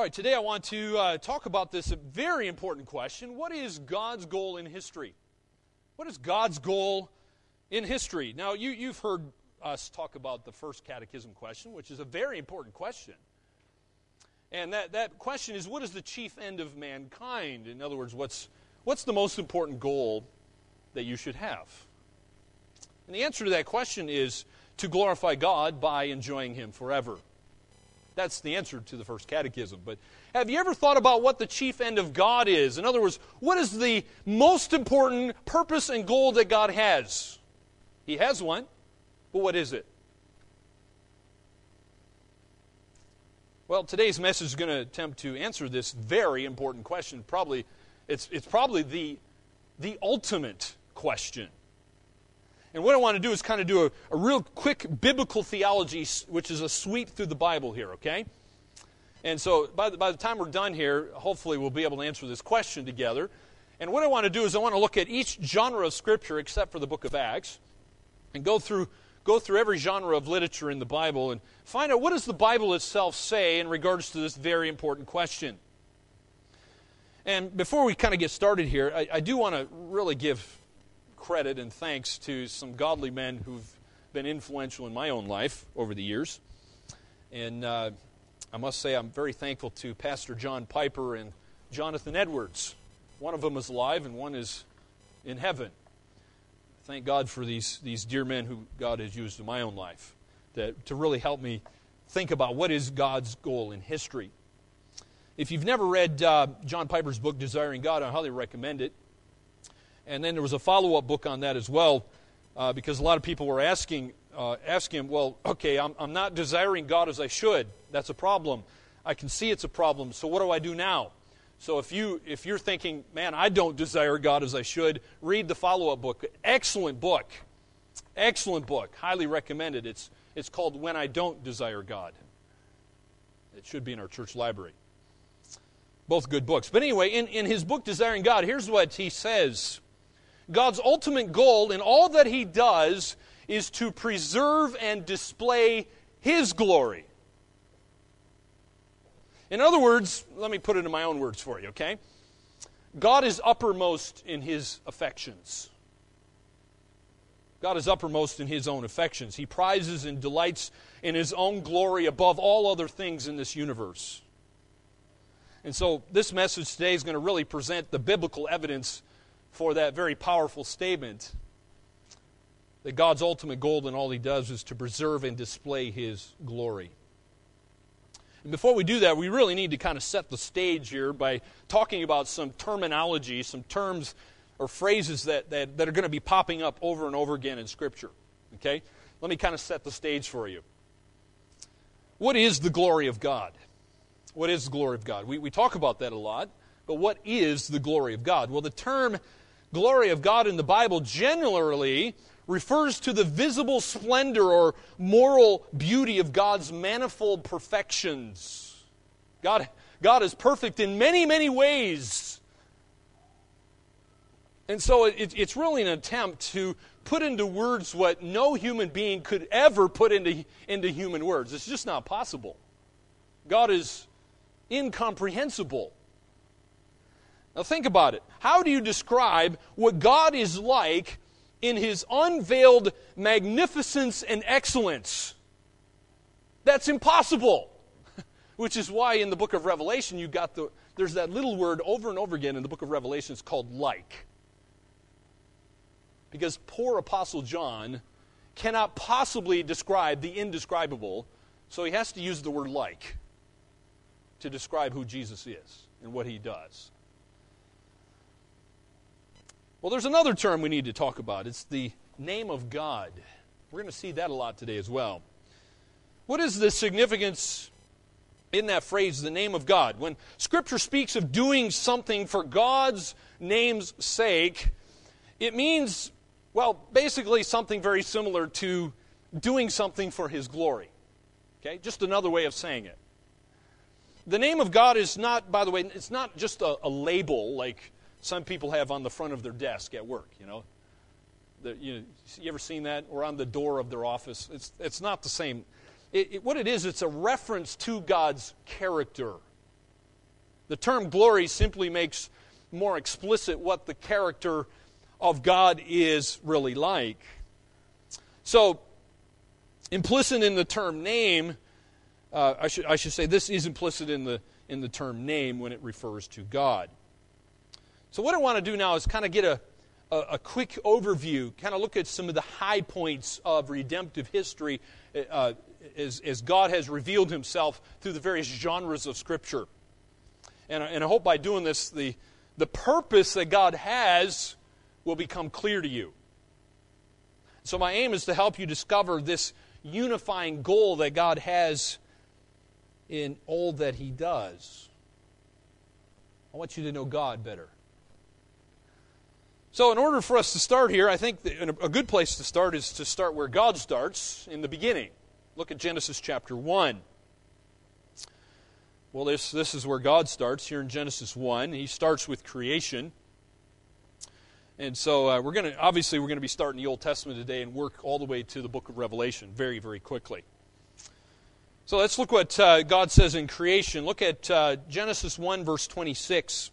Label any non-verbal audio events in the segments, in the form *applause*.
All right, today I want to uh, talk about this very important question What is God's goal in history? What is God's goal in history? Now, you, you've heard us talk about the first catechism question, which is a very important question. And that, that question is what is the chief end of mankind? In other words, what's, what's the most important goal that you should have? And the answer to that question is to glorify God by enjoying Him forever. That's the answer to the first catechism. But have you ever thought about what the chief end of God is? In other words, what is the most important purpose and goal that God has? He has one, but what is it? Well, today's message is going to attempt to answer this very important question. Probably, it's, it's probably the, the ultimate question. And what I want to do is kind of do a, a real quick biblical theology, which is a sweep through the Bible here, okay? And so by the, by the time we're done here, hopefully we'll be able to answer this question together. And what I want to do is I want to look at each genre of Scripture except for the book of Acts and go through go through every genre of literature in the Bible and find out what does the Bible itself say in regards to this very important question. And before we kind of get started here, I, I do want to really give credit and thanks to some godly men who've been influential in my own life over the years. And uh, I must say, I'm very thankful to Pastor John Piper and Jonathan Edwards. One of them is alive, and one is in heaven thank God for these, these dear men who God has used in my own life that, to really help me think about what is God's goal in history. If you've never read uh, John Piper's book, Desiring God, I highly recommend it. And then there was a follow up book on that as well, uh, because a lot of people were asking, uh, asking him, well, okay, I'm, I'm not desiring God as I should. That's a problem. I can see it's a problem. So what do I do now? So if you if you're thinking, man, I don't desire God as I should, read the follow-up book. Excellent book. Excellent book. Highly recommended. It's it's called When I Don't Desire God. It should be in our church library. Both good books. But anyway, in, in his book Desiring God, here's what he says. God's ultimate goal in all that he does is to preserve and display his glory. In other words, let me put it in my own words for you, okay? God is uppermost in his affections. God is uppermost in his own affections. He prizes and delights in his own glory above all other things in this universe. And so, this message today is going to really present the biblical evidence for that very powerful statement that God's ultimate goal in all he does is to preserve and display his glory. And before we do that, we really need to kind of set the stage here by talking about some terminology, some terms or phrases that, that, that are going to be popping up over and over again in Scripture. Okay? Let me kind of set the stage for you. What is the glory of God? What is the glory of God? We, we talk about that a lot, but what is the glory of God? Well, the term glory of God in the Bible generally refers to the visible splendor or moral beauty of God's manifold perfections. God, God is perfect in many, many ways. And so it, it's really an attempt to put into words what no human being could ever put into, into human words. It's just not possible. God is incomprehensible. Now, think about it. How do you describe what God is like in his unveiled magnificence and excellence. That's impossible. *laughs* Which is why in the book of Revelation you got the there's that little word over and over again in the book of Revelation it's called like. Because poor apostle John cannot possibly describe the indescribable, so he has to use the word like to describe who Jesus is and what he does. Well, there's another term we need to talk about. It's the name of God. We're going to see that a lot today as well. What is the significance in that phrase, the name of God? When Scripture speaks of doing something for God's name's sake, it means, well, basically something very similar to doing something for His glory. Okay? Just another way of saying it. The name of God is not, by the way, it's not just a, a label like some people have on the front of their desk at work, you know. The, you, you ever seen that? Or on the door of their office? It's, it's not the same. It, it, what it is, it's a reference to God's character. The term glory simply makes more explicit what the character of God is really like. So, implicit in the term name, uh, I, should, I should say this is implicit in the, in the term name when it refers to God. So, what I want to do now is kind of get a, a, a, quick overview, kind of look at some of the high points of redemptive history uh, as, as God has revealed himself through the various genres of Scripture. And, and I hope by doing this, the, the purpose that God has will become clear to you. So, my aim is to help you discover this unifying goal that God has in all that He does. I want you to know God better. So, in order for us to start here, I think a good place to start is to start where God starts in the beginning. Look at Genesis chapter 1. Well, this, this is where God starts here in Genesis 1. He starts with creation. And so uh, we're going to, obviously, we're going to be starting the Old Testament today and work all the way to the book of Revelation very, very quickly. So let's look what uh, God says in creation. Look at uh, Genesis 1, verse 26.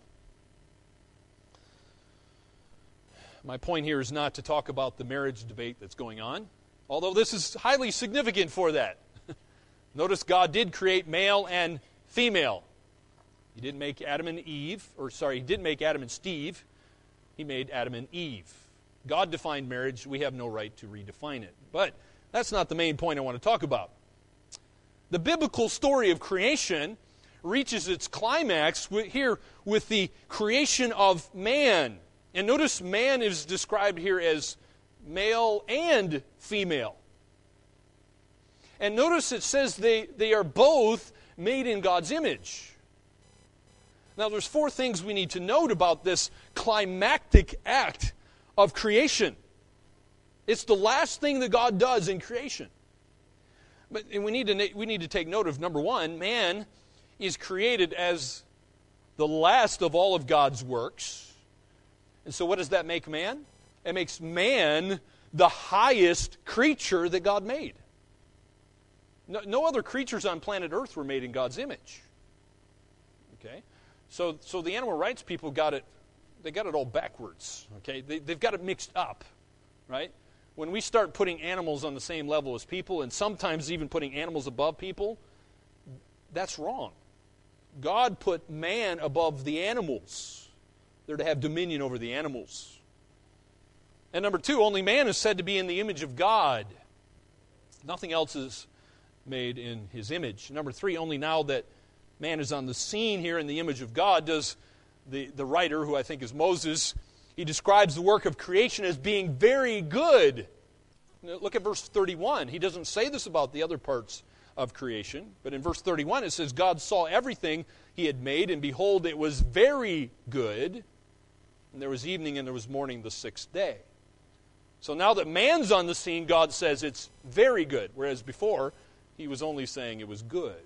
My point here is not to talk about the marriage debate that's going on, although this is highly significant for that. *laughs* Notice God did create male and female. He didn't make Adam and Eve, or sorry, he didn't make Adam and Steve. He made Adam and Eve. God defined marriage. We have no right to redefine it. But that's not the main point I want to talk about. The biblical story of creation reaches its climax here with the creation of man. And notice man is described here as male and female. And notice it says they, they are both made in God's image. Now, there's four things we need to note about this climactic act of creation. It's the last thing that God does in creation. But we need to, we need to take note of number one man is created as the last of all of God's works. And so, what does that make man? It makes man the highest creature that God made. No, no other creatures on planet Earth were made in God's image. Okay? So, so the animal rights people got it, they got it all backwards. Okay? They, they've got it mixed up. Right? When we start putting animals on the same level as people, and sometimes even putting animals above people, that's wrong. God put man above the animals. They're to have dominion over the animals. And number two, only man is said to be in the image of God. Nothing else is made in his image. Number three, only now that man is on the scene here in the image of God does the, the writer, who I think is Moses, he describes the work of creation as being very good. Look at verse 31. He doesn't say this about the other parts of creation, but in verse 31 it says, God saw everything he had made, and behold, it was very good. And there was evening and there was morning the sixth day. So now that man's on the scene, God says it's very good, whereas before he was only saying it was good.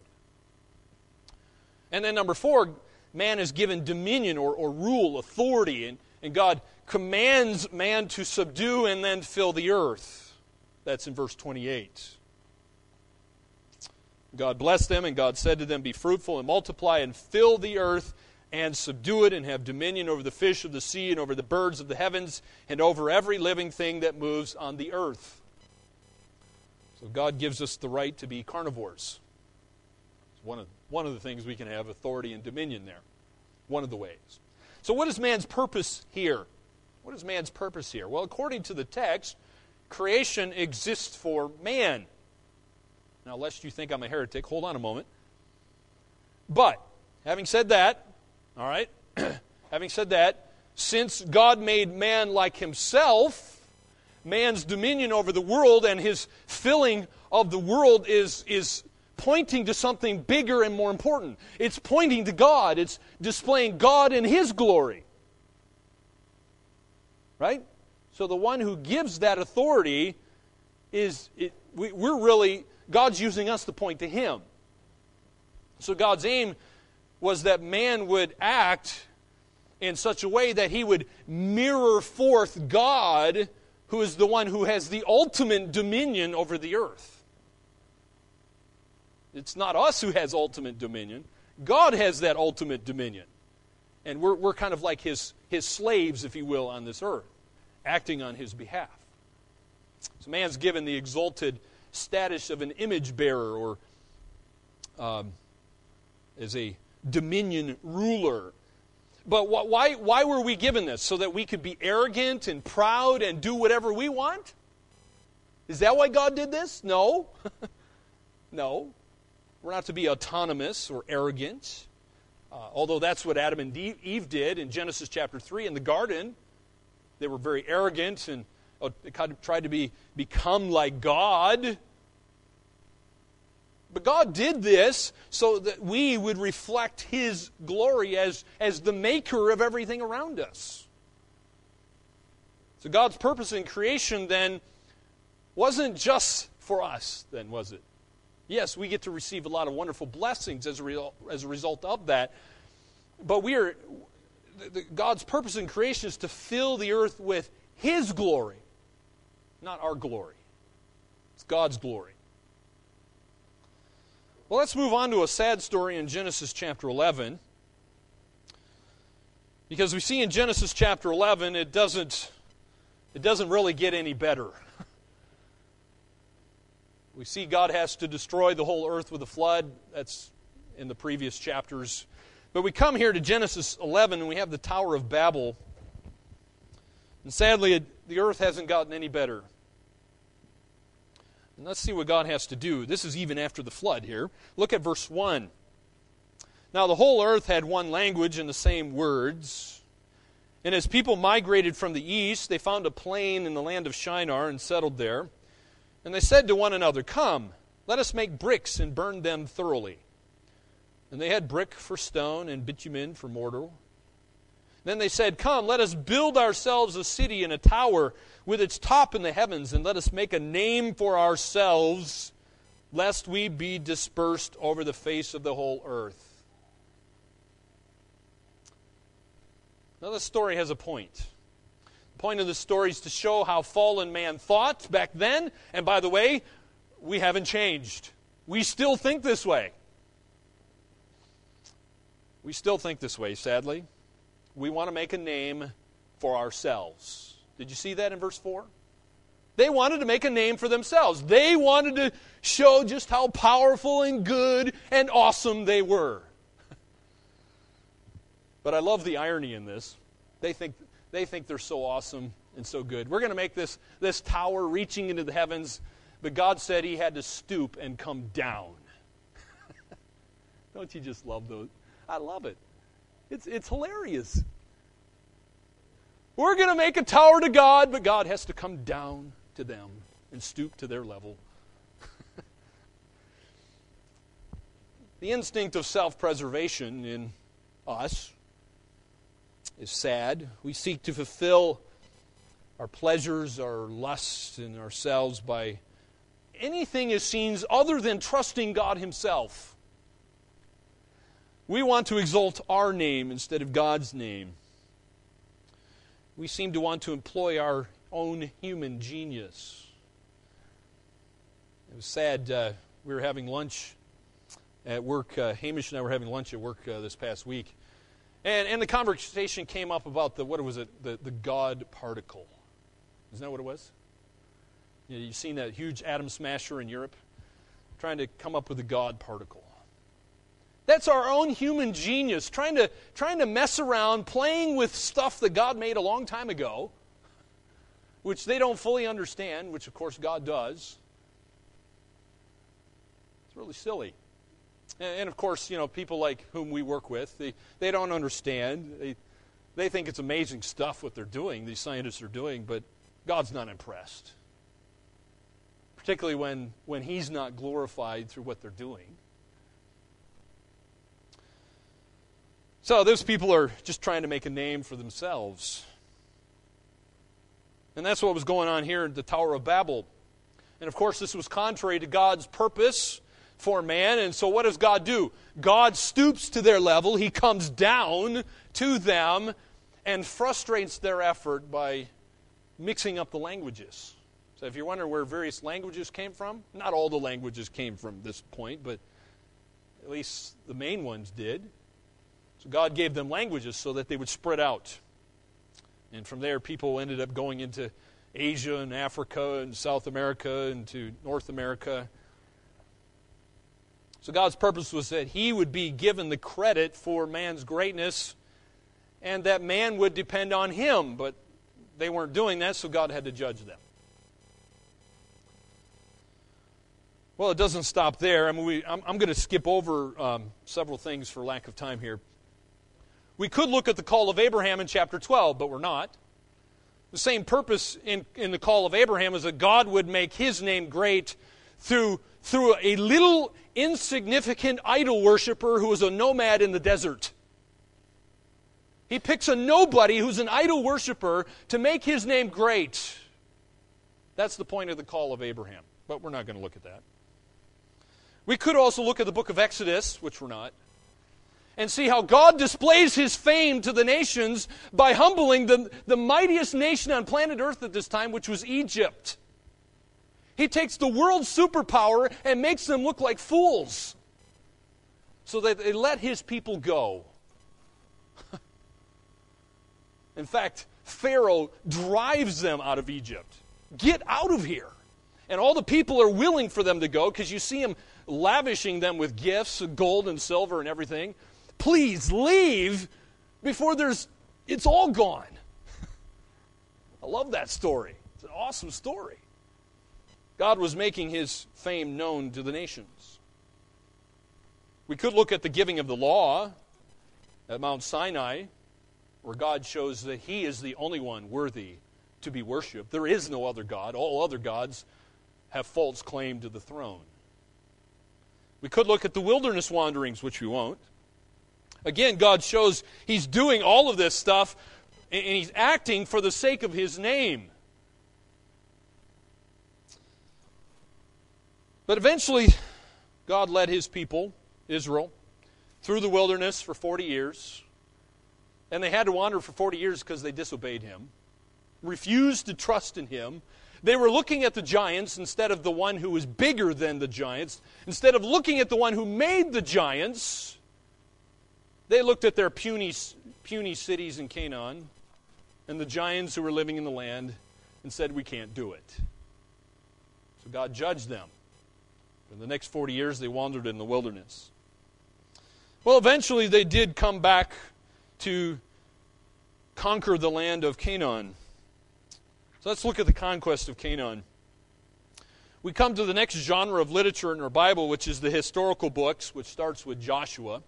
And then, number four, man is given dominion or, or rule, authority, and, and God commands man to subdue and then fill the earth. That's in verse 28. God blessed them, and God said to them, Be fruitful and multiply and fill the earth and subdue it and have dominion over the fish of the sea and over the birds of the heavens and over every living thing that moves on the earth. So God gives us the right to be carnivores. It's one of, one of the things we can have authority and dominion there. One of the ways. So, what is man's purpose here? What is man's purpose here? Well, according to the text, creation exists for man. Now, lest you think I'm a heretic, hold on a moment. But, having said that, all right, *clears throat* having said that, since God made man like himself, man's dominion over the world and his filling of the world is, is pointing to something bigger and more important. It's pointing to God, it's displaying God in His glory. Right? So the one who gives that authority is, it, we, we're really, God's using us to point to Him. So God's aim was that man would act in such a way that he would mirror forth God, who is the one who has the ultimate dominion over the earth. It's not us who has ultimate dominion, God has that ultimate dominion. And we're, we're kind of like his, his slaves, if you will, on this earth, acting on his behalf. So man's given the exalted status of an image bearer or um, as a dominion ruler. But why, why were we given this? So that we could be arrogant and proud and do whatever we want? Is that why God did this? No. *laughs* no. We're not to be autonomous or arrogant. Uh, although that's what Adam and Eve did in Genesis chapter 3 in the garden. They were very arrogant and uh, tried to be, become like God. But God did this so that we would reflect His glory as, as the maker of everything around us. So God's purpose in creation then wasn't just for us, then, was it? Yes, we get to receive a lot of wonderful blessings as a, re- as a result of that. But we are, the, God's purpose in creation is to fill the earth with His glory, not our glory. It's God's glory. Well, let's move on to a sad story in Genesis chapter 11. Because we see in Genesis chapter 11, it doesn't, it doesn't really get any better. we see God has to destroy the whole earth with a flood. That's in the previous chapters. But we come here to Genesis 11 and we have the Tower of Babel. And sadly, the earth hasn't gotten any better. And let's see what God has to do. This is even after the flood here. Look at verse 1. Now the whole earth had one language and the same words. And as people migrated from the east, they found a plain in the land of Shinar and settled there. And they said to one another, Come, let us make bricks and burn them thoroughly. And they had brick for stone and bitumen for mortar. Then they said, Come, let us build ourselves a city and a tower with its top in the heavens, and let us make a name for ourselves, lest we be dispersed over the face of the whole earth. Now, this story has a point. The point of the story is to show how fallen man thought back then, and by the way, we haven't changed. We still think this way. We still think this way, sadly we want to make a name for ourselves. Did you see that in verse 4? They wanted to make a name for themselves. They wanted to show just how powerful and good and awesome they were. *laughs* but I love the irony in this. They think, they think they're so awesome and so good. We're going to make this, this tower reaching into the heavens, but God said he had to stoop and come down. *laughs* Don't you just love those? I love it. It's, it's hilarious. We're going to make a tower to God, but God has to come down to them and stoop to their level. *laughs* the instinct of self preservation in us is sad. We seek to fulfill our pleasures, our lusts in ourselves by anything as seen other than trusting God Himself. We want to exalt our name instead of God's name. We seem to want to employ our own human genius. It was sad. Uh, we were having lunch at work. Uh, Hamish and I were having lunch at work uh, this past week. And, and the conversation came up about the, what was it, the, the God particle. Isn't that what it was? You know, you've seen that huge atom smasher in Europe? Trying to come up with a God particle. That's our own human genius, trying to, trying to mess around, playing with stuff that God made a long time ago, which they don't fully understand, which of course God does. It's really silly. And, of course, you know, people like whom we work with, they, they don't understand. They, they think it's amazing stuff what they're doing, these scientists are doing, but God's not impressed. particularly when, when He's not glorified through what they're doing. So those people are just trying to make a name for themselves. And that's what was going on here at the Tower of Babel. And of course, this was contrary to God's purpose for man. And so, what does God do? God stoops to their level, He comes down to them and frustrates their effort by mixing up the languages. So, if you're wondering where various languages came from, not all the languages came from this point, but at least the main ones did. So God gave them languages so that they would spread out. And from there, people ended up going into Asia and Africa and South America and to North America. So God's purpose was that He would be given the credit for man's greatness and that man would depend on Him. But they weren't doing that, so God had to judge them. Well, it doesn't stop there. I mean, we, I'm, I'm going to skip over um, several things for lack of time here. We could look at the call of Abraham in chapter 12, but we're not. The same purpose in, in the call of Abraham is that God would make his name great through, through a little insignificant idol worshiper who was a nomad in the desert. He picks a nobody who's an idol worshiper to make his name great. That's the point of the call of Abraham, but we're not going to look at that. We could also look at the book of Exodus, which we're not and see how God displays his fame to the nations by humbling the, the mightiest nation on planet Earth at this time, which was Egypt. He takes the world's superpower and makes them look like fools so that they let his people go. *laughs* In fact, Pharaoh drives them out of Egypt. Get out of here. And all the people are willing for them to go because you see him lavishing them with gifts, gold and silver and everything. Please leave before there's it's all gone. *laughs* I love that story. It's an awesome story. God was making his fame known to the nations. We could look at the giving of the law at Mount Sinai, where God shows that he is the only one worthy to be worshiped. There is no other God. All other gods have false claim to the throne. We could look at the wilderness wanderings, which we won't. Again, God shows He's doing all of this stuff and He's acting for the sake of His name. But eventually, God led His people, Israel, through the wilderness for 40 years. And they had to wander for 40 years because they disobeyed Him, refused to trust in Him. They were looking at the giants instead of the one who was bigger than the giants. Instead of looking at the one who made the giants, they looked at their puny, puny cities in Canaan and the giants who were living in the land and said, We can't do it. So God judged them. For the next 40 years, they wandered in the wilderness. Well, eventually, they did come back to conquer the land of Canaan. So let's look at the conquest of Canaan. We come to the next genre of literature in our Bible, which is the historical books, which starts with Joshua.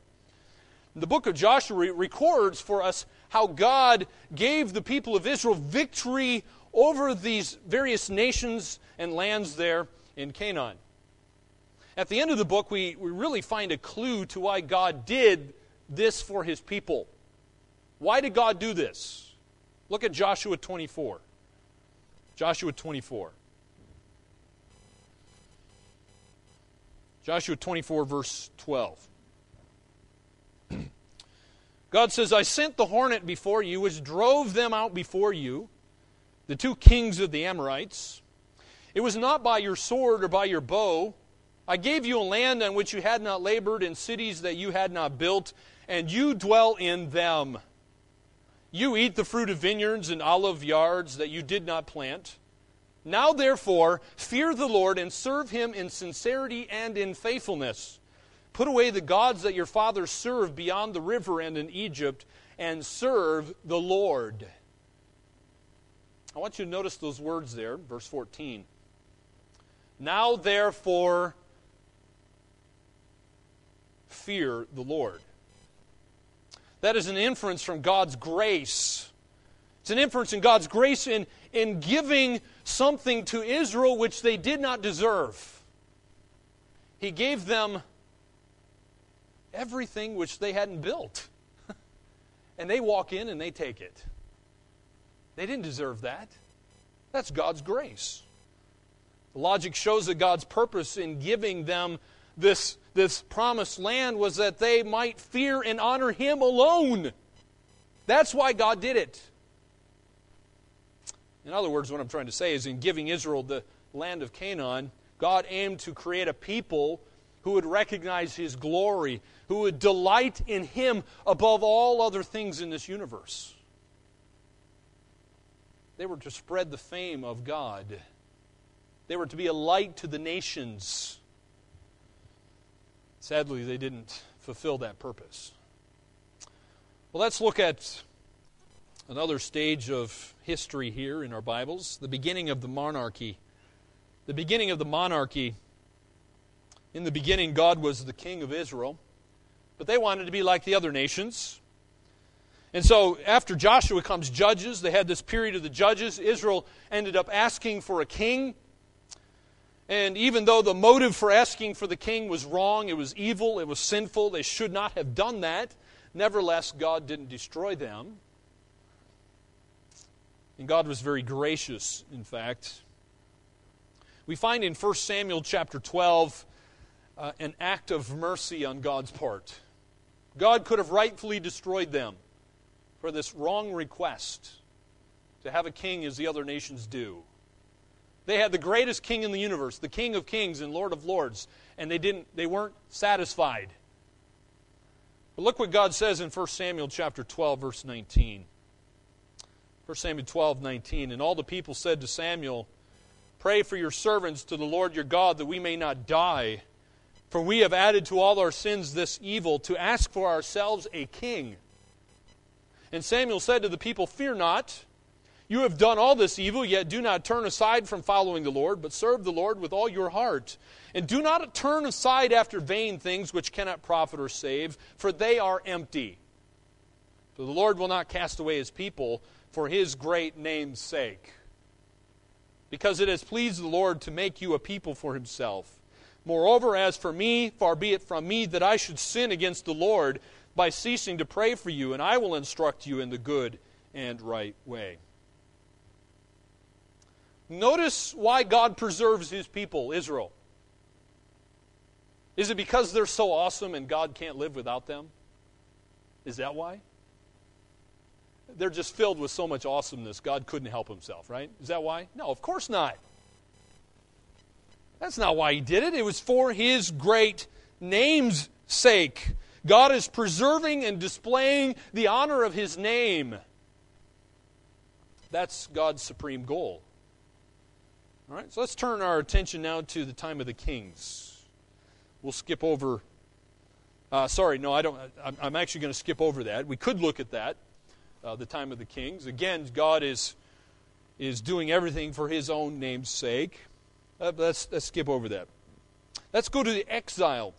The book of Joshua records for us how God gave the people of Israel victory over these various nations and lands there in Canaan. At the end of the book, we, we really find a clue to why God did this for his people. Why did God do this? Look at Joshua 24. Joshua 24. Joshua 24, verse 12. *clears throat* God says, I sent the hornet before you, which drove them out before you, the two kings of the Amorites. It was not by your sword or by your bow. I gave you a land on which you had not labored, and cities that you had not built, and you dwell in them. You eat the fruit of vineyards and olive yards that you did not plant. Now, therefore, fear the Lord and serve him in sincerity and in faithfulness. Put away the gods that your fathers served beyond the river and in Egypt, and serve the Lord. I want you to notice those words there, verse 14. Now, therefore, fear the Lord. That is an inference from God's grace It's an inference in God's grace in, in giving something to Israel which they did not deserve. He gave them everything which they hadn't built. *laughs* and they walk in and they take it. They didn't deserve that. That's God's grace. The logic shows that God's purpose in giving them this, this promised land was that they might fear and honor Him alone. That's why God did it. In other words, what I'm trying to say is in giving Israel the land of Canaan, God aimed to create a people who would recognize His glory, who would delight in Him above all other things in this universe. They were to spread the fame of God. They were to be a light to the nations. Sadly, they didn't fulfill that purpose. Well, let's look at another stage of history here in our Bibles the beginning of the monarchy. The beginning of the monarchy. In the beginning, God was the king of Israel, but they wanted to be like the other nations. And so, after Joshua comes Judges, they had this period of the Judges. Israel ended up asking for a king. And even though the motive for asking for the king was wrong, it was evil, it was sinful, they should not have done that, nevertheless, God didn't destroy them. And God was very gracious, in fact. We find in 1 Samuel chapter 12 uh, an act of mercy on God's part. God could have rightfully destroyed them for this wrong request to have a king as the other nations do. They had the greatest king in the universe, the King of Kings and Lord of Lords, and they didn't they weren't satisfied. But look what God says in 1 Samuel chapter 12 verse 19. 1 Samuel 12, 19. And all the people said to Samuel, Pray for your servants to the Lord your God that we may not die. For we have added to all our sins this evil, to ask for ourselves a king. And Samuel said to the people, Fear not. You have done all this evil, yet do not turn aside from following the Lord, but serve the Lord with all your heart. And do not turn aside after vain things which cannot profit or save, for they are empty. For the Lord will not cast away his people for his great name's sake. Because it has pleased the Lord to make you a people for himself. Moreover, as for me, far be it from me that I should sin against the Lord by ceasing to pray for you, and I will instruct you in the good and right way. Notice why God preserves his people, Israel. Is it because they're so awesome and God can't live without them? Is that why? they're just filled with so much awesomeness, God couldn't help himself, right? Is that why? No, of course not. That's not why he did it. It was for his great name's sake. God is preserving and displaying the honor of his name. That's God's supreme goal. All right, so let's turn our attention now to the time of the kings. We'll skip over. Uh, sorry, no, I don't. I'm, actually going to skip over that. We could look at that uh, the time of the kings. Again, God is, is doing everything for his own name's sake. Uh, let's, let's skip over that. Let's go to the exile.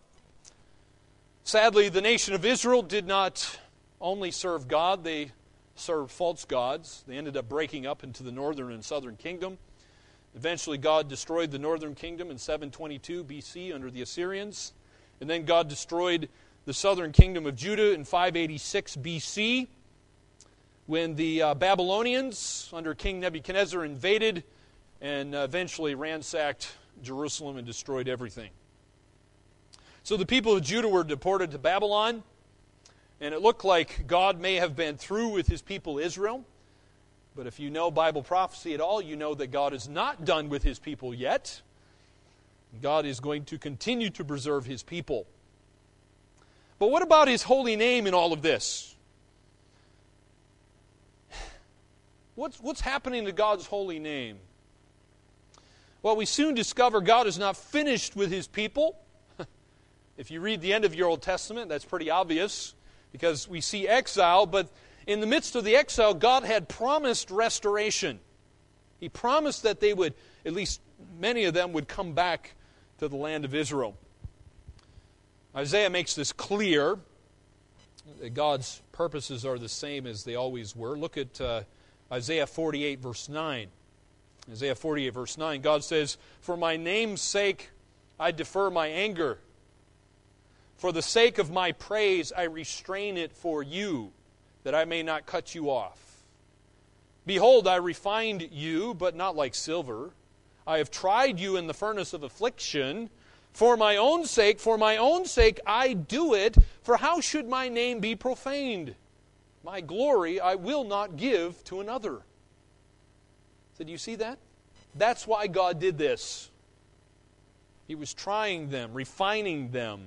Sadly, the nation of Israel did not only serve God, they served false gods. They ended up breaking up into the northern and southern kingdom. Eventually, God destroyed the northern kingdom in 722 BC under the Assyrians. And then God destroyed the southern kingdom of Judah in 586 BC when the uh, Babylonians under King Nebuchadnezzar invaded and eventually ransacked Jerusalem and destroyed everything. So the people of Judah were deported to Babylon, and it looked like God may have been through with his people Israel. But if you know Bible prophecy at all, you know that God is not done with his people yet. God is going to continue to preserve his people. But what about his holy name in all of this? *sighs* What's, what's happening to God's holy name? Well, we soon discover God is not finished with his people. *laughs* if you read the end of your Old Testament, that's pretty obvious because we see exile, but in the midst of the exile, God had promised restoration. He promised that they would, at least many of them, would come back to the land of Israel. Isaiah makes this clear. that God's purposes are the same as they always were. Look at uh, Isaiah 48, verse 9. Isaiah 48, verse 9, God says, For my name's sake I defer my anger. For the sake of my praise I restrain it for you, that I may not cut you off. Behold, I refined you, but not like silver. I have tried you in the furnace of affliction. For my own sake, for my own sake, I do it. For how should my name be profaned? My glory I will not give to another. So, do you see that? That's why God did this. He was trying them, refining them.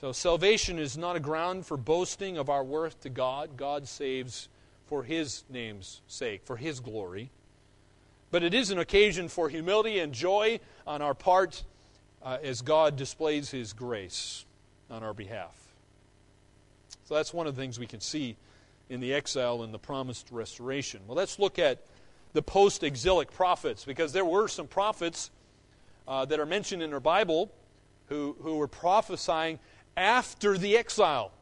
So, salvation is not a ground for boasting of our worth to God. God saves for His name's sake, for His glory. But it is an occasion for humility and joy on our part uh, as God displays His grace on our behalf. So that's one of the things we can see in the exile and the promised restoration. Well, let's look at the post exilic prophets because there were some prophets uh, that are mentioned in our Bible who, who were prophesying after the exile.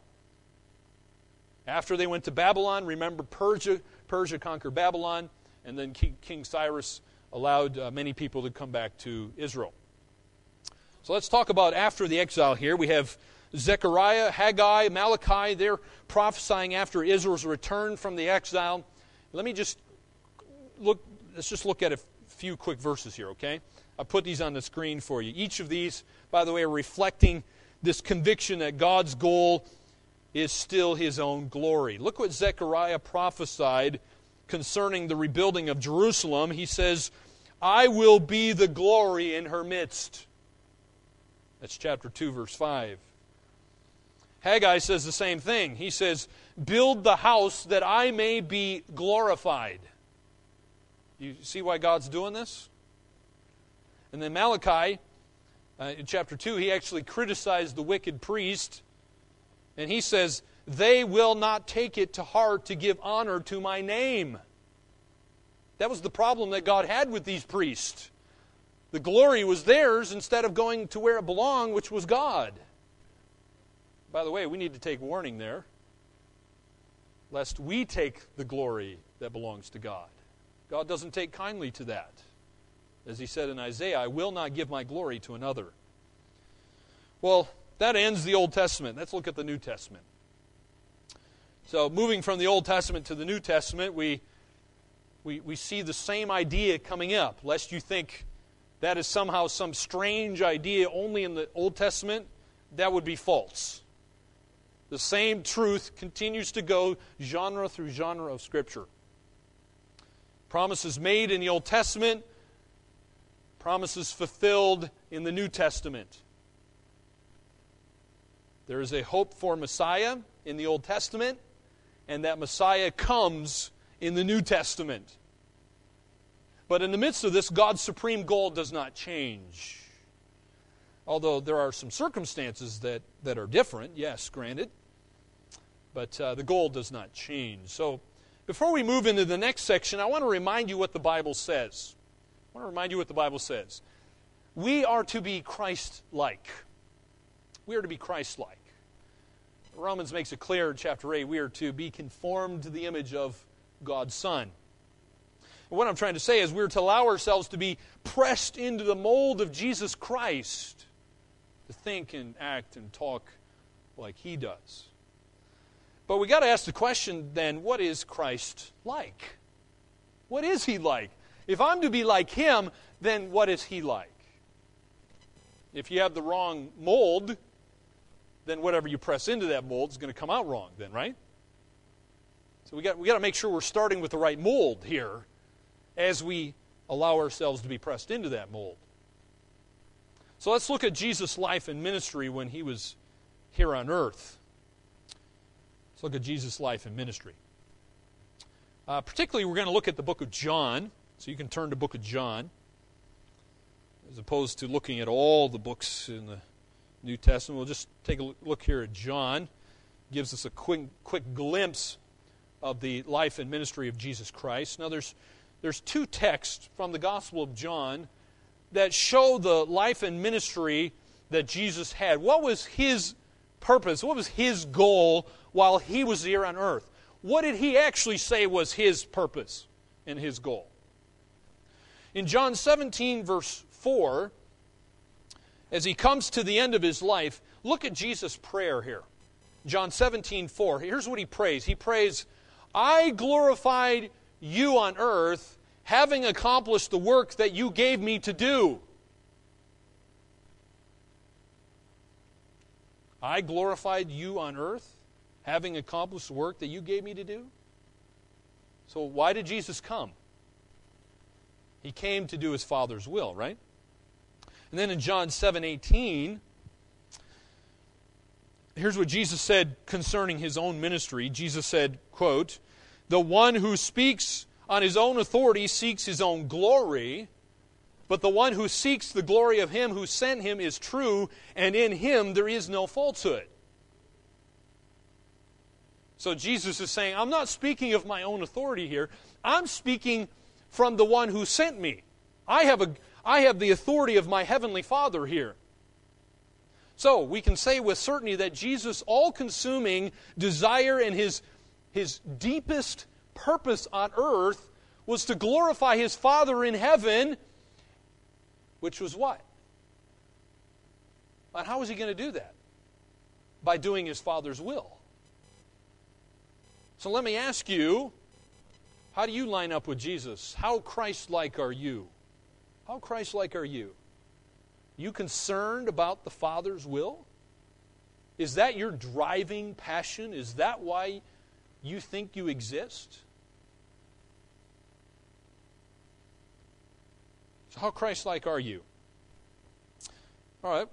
After they went to Babylon, remember Persia, Persia conquered Babylon, and then King, King Cyrus allowed uh, many people to come back to Israel. So let's talk about after the exile here. We have Zechariah, Haggai, Malachi. They're prophesying after Israel's return from the exile. Let me just look, let's just look at a few quick verses here, okay? I put these on the screen for you. Each of these, by the way, are reflecting this conviction that God's goal is still his own glory. Look what Zechariah prophesied concerning the rebuilding of Jerusalem. He says, I will be the glory in her midst. That's chapter 2, verse 5. Haggai says the same thing. He says, Build the house that I may be glorified. You see why God's doing this? And then Malachi, uh, in chapter 2, he actually criticized the wicked priest. And he says, They will not take it to heart to give honor to my name. That was the problem that God had with these priests. The glory was theirs instead of going to where it belonged, which was God. By the way, we need to take warning there, lest we take the glory that belongs to God. God doesn't take kindly to that. As he said in Isaiah, I will not give my glory to another. Well, that ends the Old Testament. Let's look at the New Testament. So, moving from the Old Testament to the New Testament, we, we, we see the same idea coming up, lest you think that is somehow some strange idea only in the Old Testament. That would be false. The same truth continues to go genre through genre of Scripture. Promises made in the Old Testament, promises fulfilled in the New Testament. There is a hope for Messiah in the Old Testament, and that Messiah comes in the New Testament. But in the midst of this, God's supreme goal does not change. Although there are some circumstances that, that are different, yes, granted. But uh, the goal does not change. So, before we move into the next section, I want to remind you what the Bible says. I want to remind you what the Bible says. We are to be Christ like. We are to be Christ like. Romans makes it clear in chapter 8 we are to be conformed to the image of God's Son. What I'm trying to say is we're to allow ourselves to be pressed into the mold of Jesus Christ, to think and act and talk like He does. But we got to ask the question then what is Christ like? What is he like? If I'm to be like him, then what is he like? If you have the wrong mold, then whatever you press into that mold is going to come out wrong, then, right? So we got, we got to make sure we're starting with the right mold here as we allow ourselves to be pressed into that mold. So let's look at Jesus' life and ministry when he was here on earth. Let's look at Jesus' life and ministry. Uh, particularly, we're going to look at the book of John. So you can turn to book of John, as opposed to looking at all the books in the New Testament. We'll just take a look here at John. Gives us a quick, quick glimpse of the life and ministry of Jesus Christ. Now, there's, there's two texts from the Gospel of John that show the life and ministry that Jesus had. What was his purpose? What was his goal while he was here on earth? what did he actually say was his purpose and his goal? In John 17, verse 4, as he comes to the end of his life, look at Jesus' prayer here. John 17, 4. Here's what he prays. He prays, I glorified you on earth, having accomplished the work that you gave me to do. I glorified you on earth, having accomplished the work that you gave me to do. So, why did Jesus come? He came to do his Father's will, right? And then in John 7 18, here's what Jesus said concerning his own ministry. Jesus said, quote, The one who speaks on his own authority seeks his own glory, but the one who seeks the glory of him who sent him is true, and in him there is no falsehood. So Jesus is saying, I'm not speaking of my own authority here. I'm speaking from the one who sent me. I have, a, I have the authority of my heavenly Father here. So we can say with certainty that Jesus' all consuming desire and his, his deepest purpose on earth was to glorify his Father in heaven, which was what? And how was he going to do that? By doing his Father's will. So let me ask you how do you line up with Jesus? How Christ like are you? How Christ like are you? You concerned about the Father's will? Is that your driving passion? Is that why you think you exist? How Christ like are you? All right.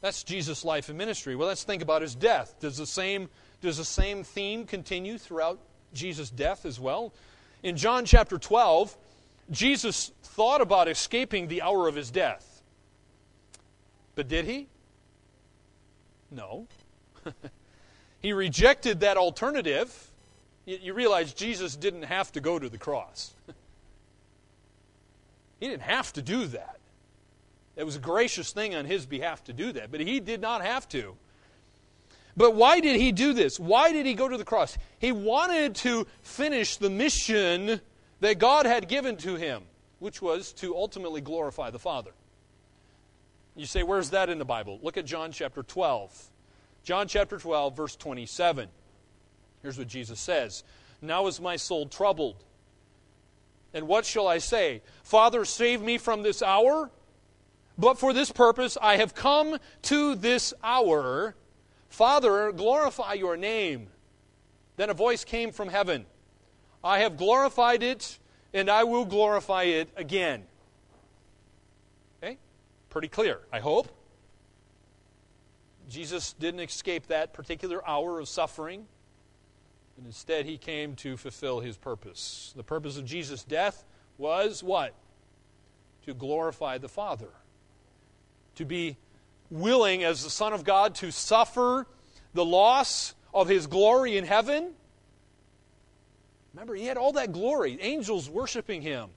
That's Jesus' life and ministry. Well, let's think about his death. Does the same, does the same theme continue throughout Jesus' death as well? In John chapter 12, Jesus thought about escaping the hour of his death. But did he? No. *laughs* he rejected that alternative. You realize Jesus didn't have to go to the cross. *laughs* he didn't have to do that. It was a gracious thing on his behalf to do that, but he did not have to. But why did he do this? Why did he go to the cross? He wanted to finish the mission that God had given to him, which was to ultimately glorify the Father. You say, where's that in the Bible? Look at John chapter 12. John chapter 12, verse 27. Here's what Jesus says Now is my soul troubled. And what shall I say? Father, save me from this hour? But for this purpose I have come to this hour. Father, glorify your name. Then a voice came from heaven I have glorified it, and I will glorify it again. Okay? Pretty clear, I hope. Jesus didn't escape that particular hour of suffering, and instead he came to fulfill his purpose. The purpose of Jesus' death was what? To glorify the Father. To be willing, as the Son of God, to suffer the loss of his glory in heaven. Remember, he had all that glory, angels worshiping him,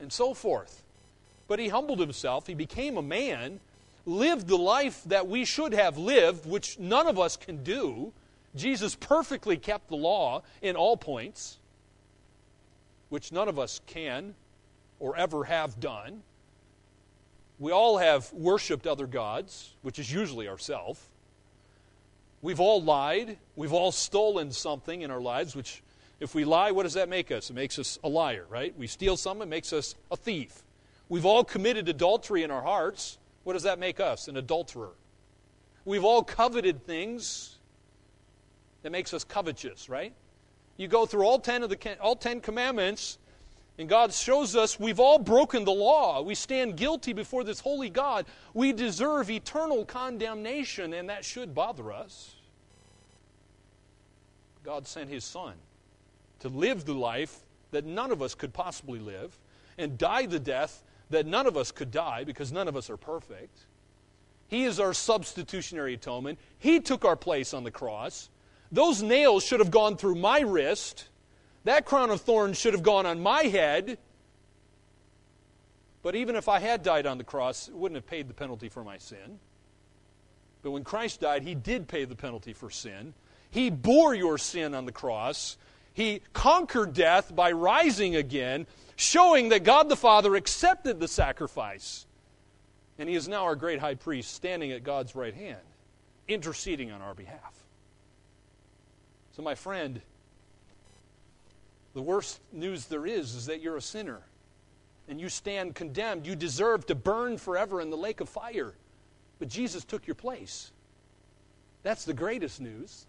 and so forth. But he humbled himself, he became a man, lived the life that we should have lived, which none of us can do. Jesus perfectly kept the law in all points, which none of us can or ever have done. We all have worshiped other gods, which is usually ourselves. We've all lied. We've all stolen something in our lives, which, if we lie, what does that make us? It makes us a liar, right? We steal something, it makes us a thief. We've all committed adultery in our hearts. What does that make us? An adulterer. We've all coveted things that makes us covetous, right? You go through all 10 of the all 10 commandments and God shows us we've all broken the law. We stand guilty before this holy God. We deserve eternal condemnation and that should bother us. God sent his son to live the life that none of us could possibly live and die the death that none of us could die because none of us are perfect. He is our substitutionary atonement. He took our place on the cross. Those nails should have gone through my wrist. That crown of thorns should have gone on my head. But even if I had died on the cross, it wouldn't have paid the penalty for my sin. But when Christ died, He did pay the penalty for sin. He bore your sin on the cross. He conquered death by rising again, showing that God the Father accepted the sacrifice. And he is now our great high priest, standing at God's right hand, interceding on our behalf. So, my friend, the worst news there is is that you're a sinner and you stand condemned. You deserve to burn forever in the lake of fire. But Jesus took your place. That's the greatest news.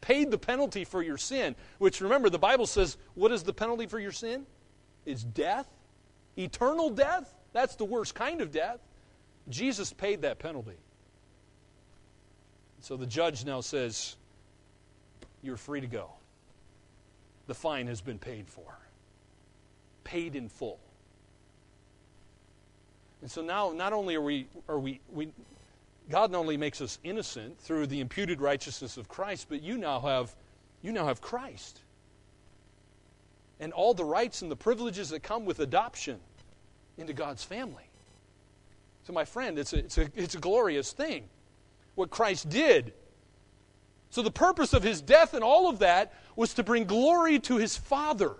Paid the penalty for your sin, which remember, the Bible says, what is the penalty for your sin? It's death, eternal death. That's the worst kind of death. Jesus paid that penalty. So the judge now says, You're free to go. The fine has been paid for, paid in full. And so now, not only are we, are we, we, God not only makes us innocent through the imputed righteousness of Christ, but you now have, you now have Christ. And all the rights and the privileges that come with adoption into God's family. So, my friend, it's a, it's a, it's a glorious thing what Christ did. So, the purpose of his death and all of that was to bring glory to his Father.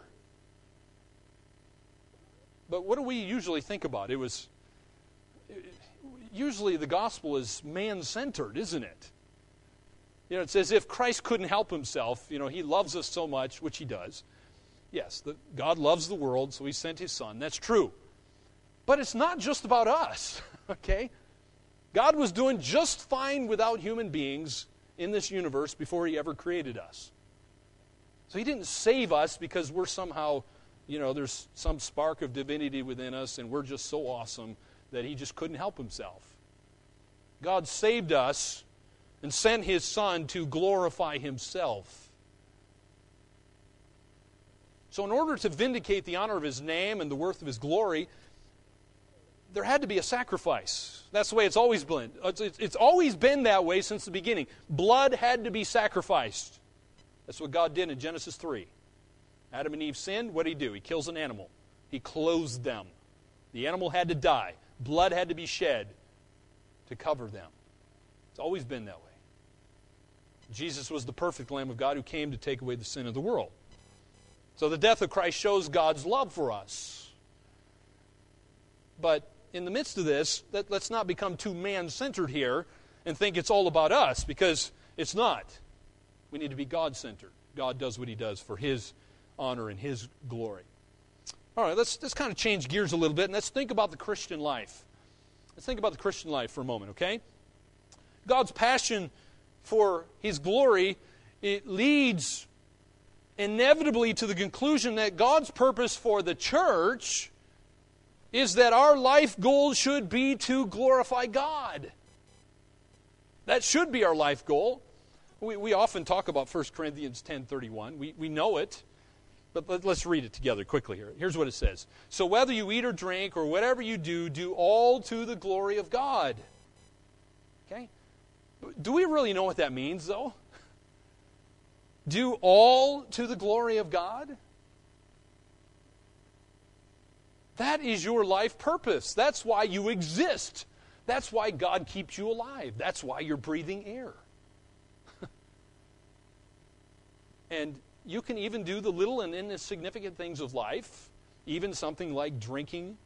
But what do we usually think about? It was usually the gospel is man centered, isn't it? You know, it's as if Christ couldn't help himself. You know, he loves us so much, which he does. Yes, the, God loves the world, so he sent his son. That's true. But it's not just about us, *laughs* okay? God was doing just fine without human beings in this universe before he ever created us. So he didn't save us because we're somehow, you know, there's some spark of divinity within us and we're just so awesome that he just couldn't help himself. God saved us and sent his Son to glorify himself. So, in order to vindicate the honor of his name and the worth of his glory, there had to be a sacrifice. That's the way it's always been. It's, it's, always been that way since the beginning. Blood had to be sacrificed. That's what God did in Genesis 3. Adam and Eve sinned. What did he do? He kills an animal, he clothes them. The animal had to die. Blood had to be shed to cover them. It's always been that way. Jesus was the perfect Lamb of God who came to take away the sin of the world. So the death of Christ shows God's love for us. But in the midst of this, let, us not become too man centered here and think it's all about us because it's not. We need to be God centered. God does what He does for His honor and His glory. All right, let's, let's kind of change gears a little bit and let's think about the Christian life. Let's think about the Christian life for a moment, okay? God's passion for His glory it leads inevitably to the conclusion that God's purpose for the church is that our life goal should be to glorify God. That should be our life goal. We, we often talk about 1 Corinthians 10.31. We, we know it. But let, us read it together quickly here. Here's what it says So whether you eat or drink or whatever you do, do all to the glory of God. Okay? Do we really know what that means, though? Do all to the glory of God? That is your life purpose. That's why you exist. That's why God keeps you alive. That's why you're breathing air. *laughs* and you can even do the little and insignificant things of life, even something like drinking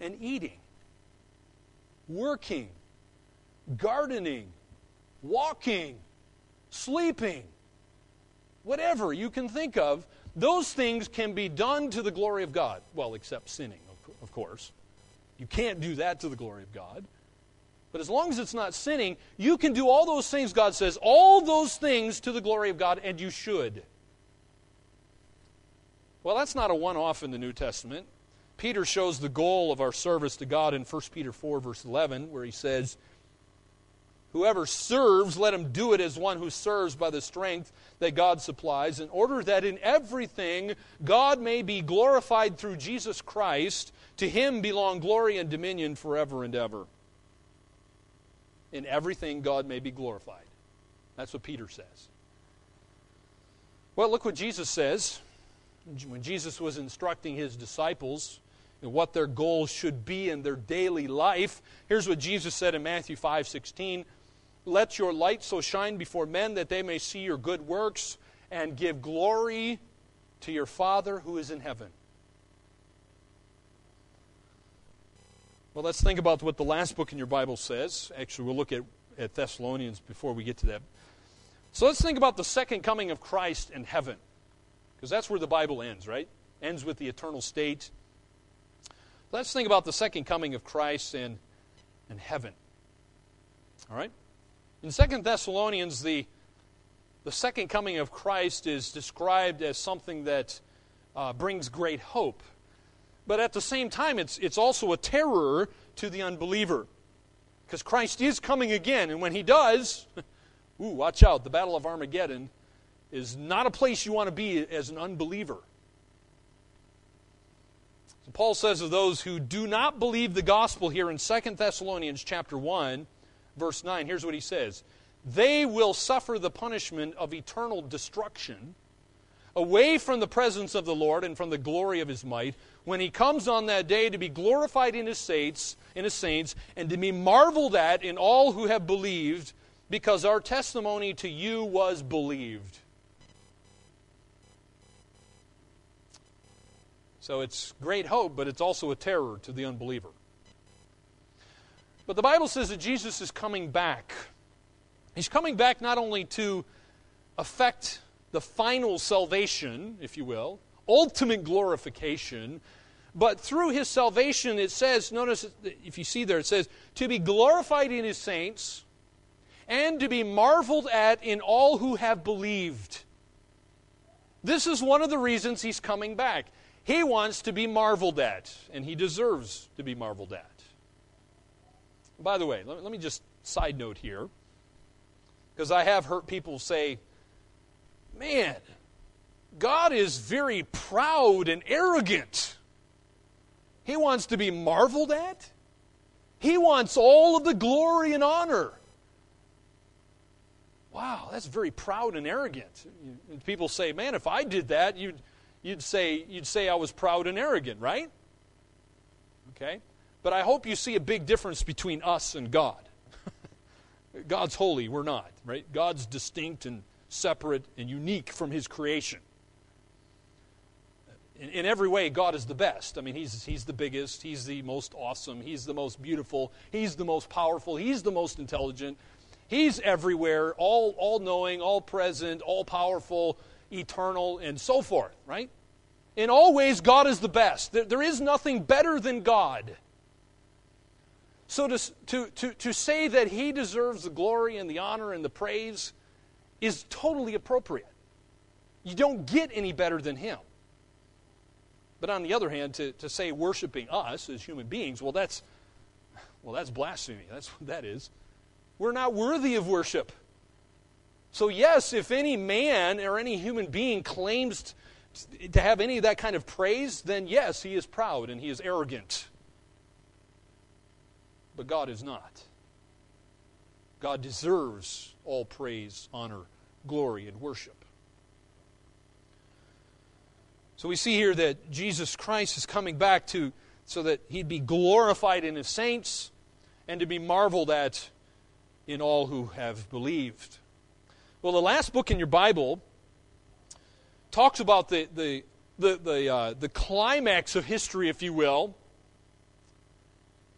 and eating, working, gardening, walking, sleeping, whatever you can think of. Those things can be done to the glory of God. Well, except sinning, course. You can't do that to the glory of God. But as long as it's not sinning, you can do all those things, God says, all those things to the glory of God, and you should. Well, that's not a one off in the New Testament. Peter shows the goal of our service to God in 1 Peter 4, verse 11, where he says, Whoever serves, let him do it as one who serves by the strength that God supplies, in order that in everything God may be glorified through Jesus Christ. To him belong glory and dominion forever and ever. In everything God may be glorified. That's what Peter says. Well, look what Jesus says when Jesus was instructing his disciples in what their goals should be in their daily life. Here's what Jesus said in Matthew 5 16. let your light so shine before men that they may see your good works and give glory to your Father who is in heaven. Well, let's think about what the last book in your Bible says. Actually, we'll look at, at Thessalonians before we get to that. So let's think about the second coming of Christ in heaven. Because that's where the Bible ends, right? Ends with the eternal state. Let's think about the second coming of Christ in, in heaven. All right? In Second Thessalonians, the, the second coming of Christ is described as something that uh, brings great hope. But at the same time, it's, it's also a terror to the unbeliever. Because Christ is coming again, and when he does, *laughs* ooh, watch out, the Battle of Armageddon is not a place you want to be as an unbeliever. So Paul says of those who do not believe the gospel here in Second Thessalonians chapter 1, verse 9, here's what he says They will suffer the punishment of eternal destruction away from the presence of the Lord and from the glory of his might when he comes on that day to be glorified in his saints in his saints and to be marveled at in all who have believed because our testimony to you was believed so it's great hope but it's also a terror to the unbeliever but the Bible says that Jesus is coming back. He's coming back not only to affect the final salvation, if you will, ultimate glorification, but through his salvation, it says, notice if you see there, it says, to be glorified in his saints and to be marveled at in all who have believed. This is one of the reasons he's coming back. He wants to be marveled at, and he deserves to be marveled at. By the way, let, me just side note here, because I have heard people say, man, God is very proud and arrogant. He wants to be marveled at. He wants all of the glory and honor. Wow, that's very proud and arrogant. And people say, man, if I did that, you'd, you'd, say, you'd say I was proud and arrogant, right? Okay? But I hope you see a big difference between us and God. *laughs* God's holy, we're not, right? God's distinct and separate and unique from His creation. In, in, every way, God is the best. I mean, he's, he's the biggest, He's the most awesome, He's the most beautiful, He's the most powerful, He's the most intelligent. He's everywhere, all, all knowing, all present, all powerful, eternal, and so forth, right? In all ways, God is the best. there, there is nothing better than God. So to, to, to, to say that he deserves the glory and the honor and the praise is totally appropriate. You don't get any better than him. But on the other hand, to, to say worshiping us as human beings, well, that's, well, that's blasphemy. That's what that is. We're not worthy of worship. So, yes, if any man or any human being claims to have any of that kind of praise, then yes, he is proud and he is arrogant but God is not. God deserves all praise, honor, glory, and worship. So we see here that Jesus Christ is coming back to so that he'd be glorified in his saints and to be marveled at in all who have believed. Well, the last book in your Bible talks about the, the, the, the, uh, the climax of history, if you will,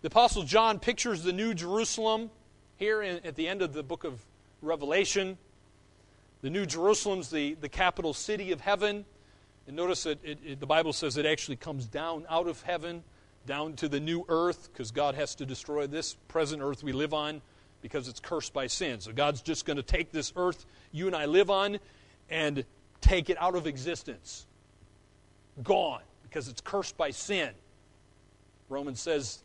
the Apostle John pictures the New Jerusalem here in, at the end of the book of Revelation. The New Jerusalem's the, the capital city of heaven. And notice that it, it, the Bible says it actually comes down out of heaven, down to the new earth, because God has to destroy this present earth we live on because it's cursed by sin. So God's just going to take this earth you and I live on and take it out of existence. Gone, because it's cursed by sin. Romans says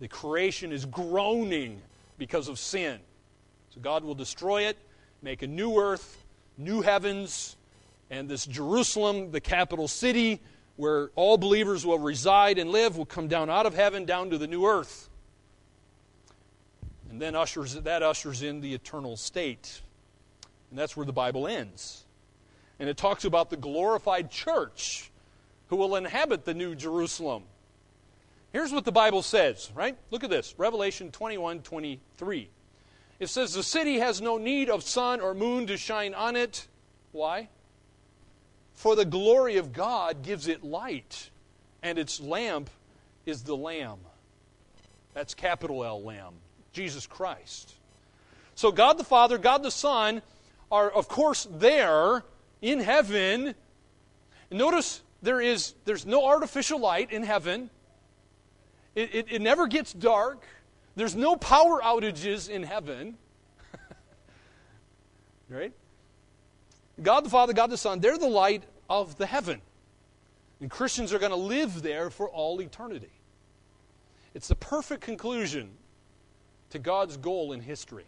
the creation is groaning because of sin. So God will destroy it, make a new earth, new heavens, and this Jerusalem, the capital city, where all believers will reside and live, will come down out of heaven down to the new earth. And then ushers, that ushers in the eternal state. And that's where the Bible ends. And it talks about the glorified church who will inhabit the new Jerusalem Here's what the Bible says, right? Look at this Revelation 21 23. It says the city has no need of sun or moon to shine on it. Why? For the glory of God gives it light, and its lamp is the Lamb. That's capital L Lamb, Jesus Christ. So God the Father, God the Son are, of course, there in heaven. Notice there is there's no artificial light in heaven. It, it, it never gets dark. There's no power outages in heaven. *laughs* right? God the Father, God the Son, they're the light of the heaven. And Christians are going to live there for all eternity. It's the perfect conclusion to God's goal in history.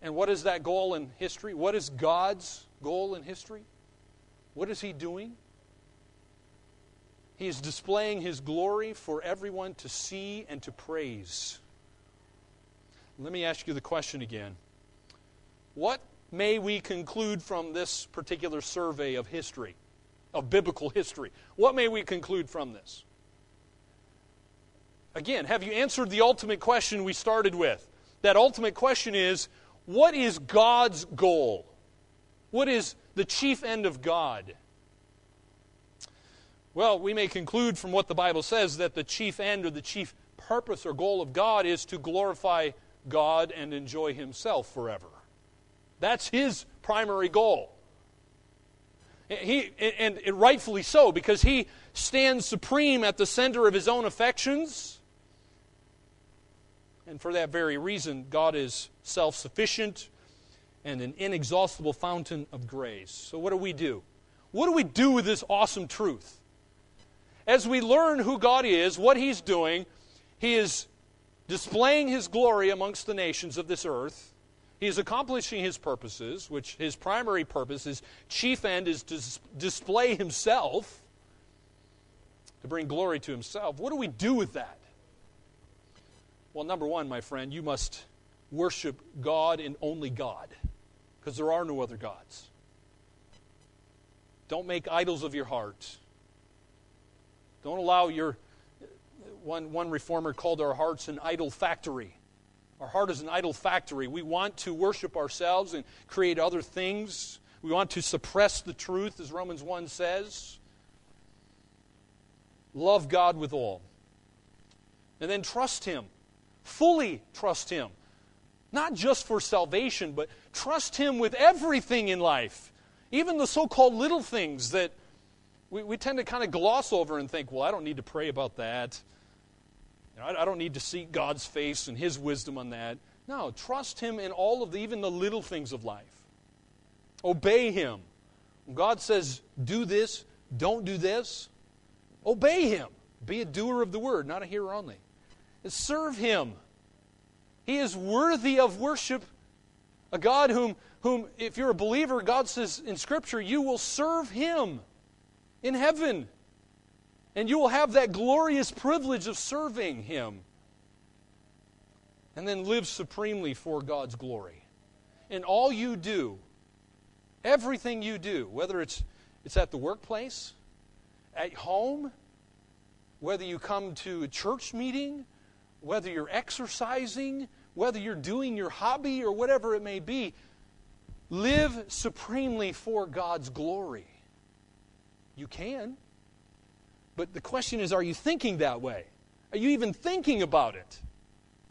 And what is that goal in history? What is God's goal in history? What is He doing? He is displaying His glory for everyone to see and to praise. Let me ask you the question again. What may we conclude from this particular survey of history, of biblical history? What may we conclude from this? Again, have you answered the ultimate question we started with? That ultimate question is what is God's goal? What is the chief end of God? Well, we may conclude from what the Bible says that the chief end or the chief purpose or goal of God is to glorify God and enjoy Himself forever. That's His primary goal. He, and, and rightfully so, because He stands supreme at the center of His own affections. And for that very reason, God is self sufficient and an inexhaustible fountain of grace. So, what do we do? What do we do with this awesome truth? as we learn who God is, what He's doing, He is displaying His glory amongst the nations of this earth. He is accomplishing His purposes, which His primary purpose, His chief end, is to display Himself, to bring glory to Himself. What do we do with that? Well, number one, my friend, you must worship God and only God, because there are no other gods. Don't make idols of your heart. Don't allow your. One, one reformer called our hearts an idol factory. Our heart is an idol factory. We want to worship ourselves and create other things. We want to suppress the truth, as Romans 1 says. Love God with all. And then trust Him. Fully trust Him. Not just for salvation, but trust Him with everything in life. Even the so called little things that we, we tend to kind of gloss over and think, well, I don't need to pray about that. You know, I, I don't need to seek God's face and His wisdom on that. No, trust Him in all of the, even the little things of life. Obey Him. When God says, do this, don't do this, obey Him. Be a doer of the word, not a hearer only. And serve Him. He is worthy of worship. A God whom, whom, if you're a believer, God says in Scripture, you will serve Him in heaven. And you will have that glorious privilege of serving Him. And then live supremely for God's glory. In all you do, everything you do, whether it's, it's at the workplace, at home, whether you come to a church meeting, whether you're exercising, whether you're doing your hobby or whatever it may be, live supremely for God's glory. You can. But the question is are you thinking that way? Are you even thinking about it?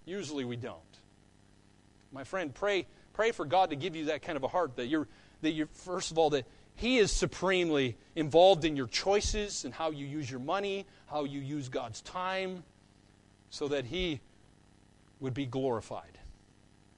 Usually we don't. My friend, pray pray for God to give you that kind of a heart that you're that you're first of all that he is supremely involved in your choices and how you use your money, how you use God's time, so that He would be glorified.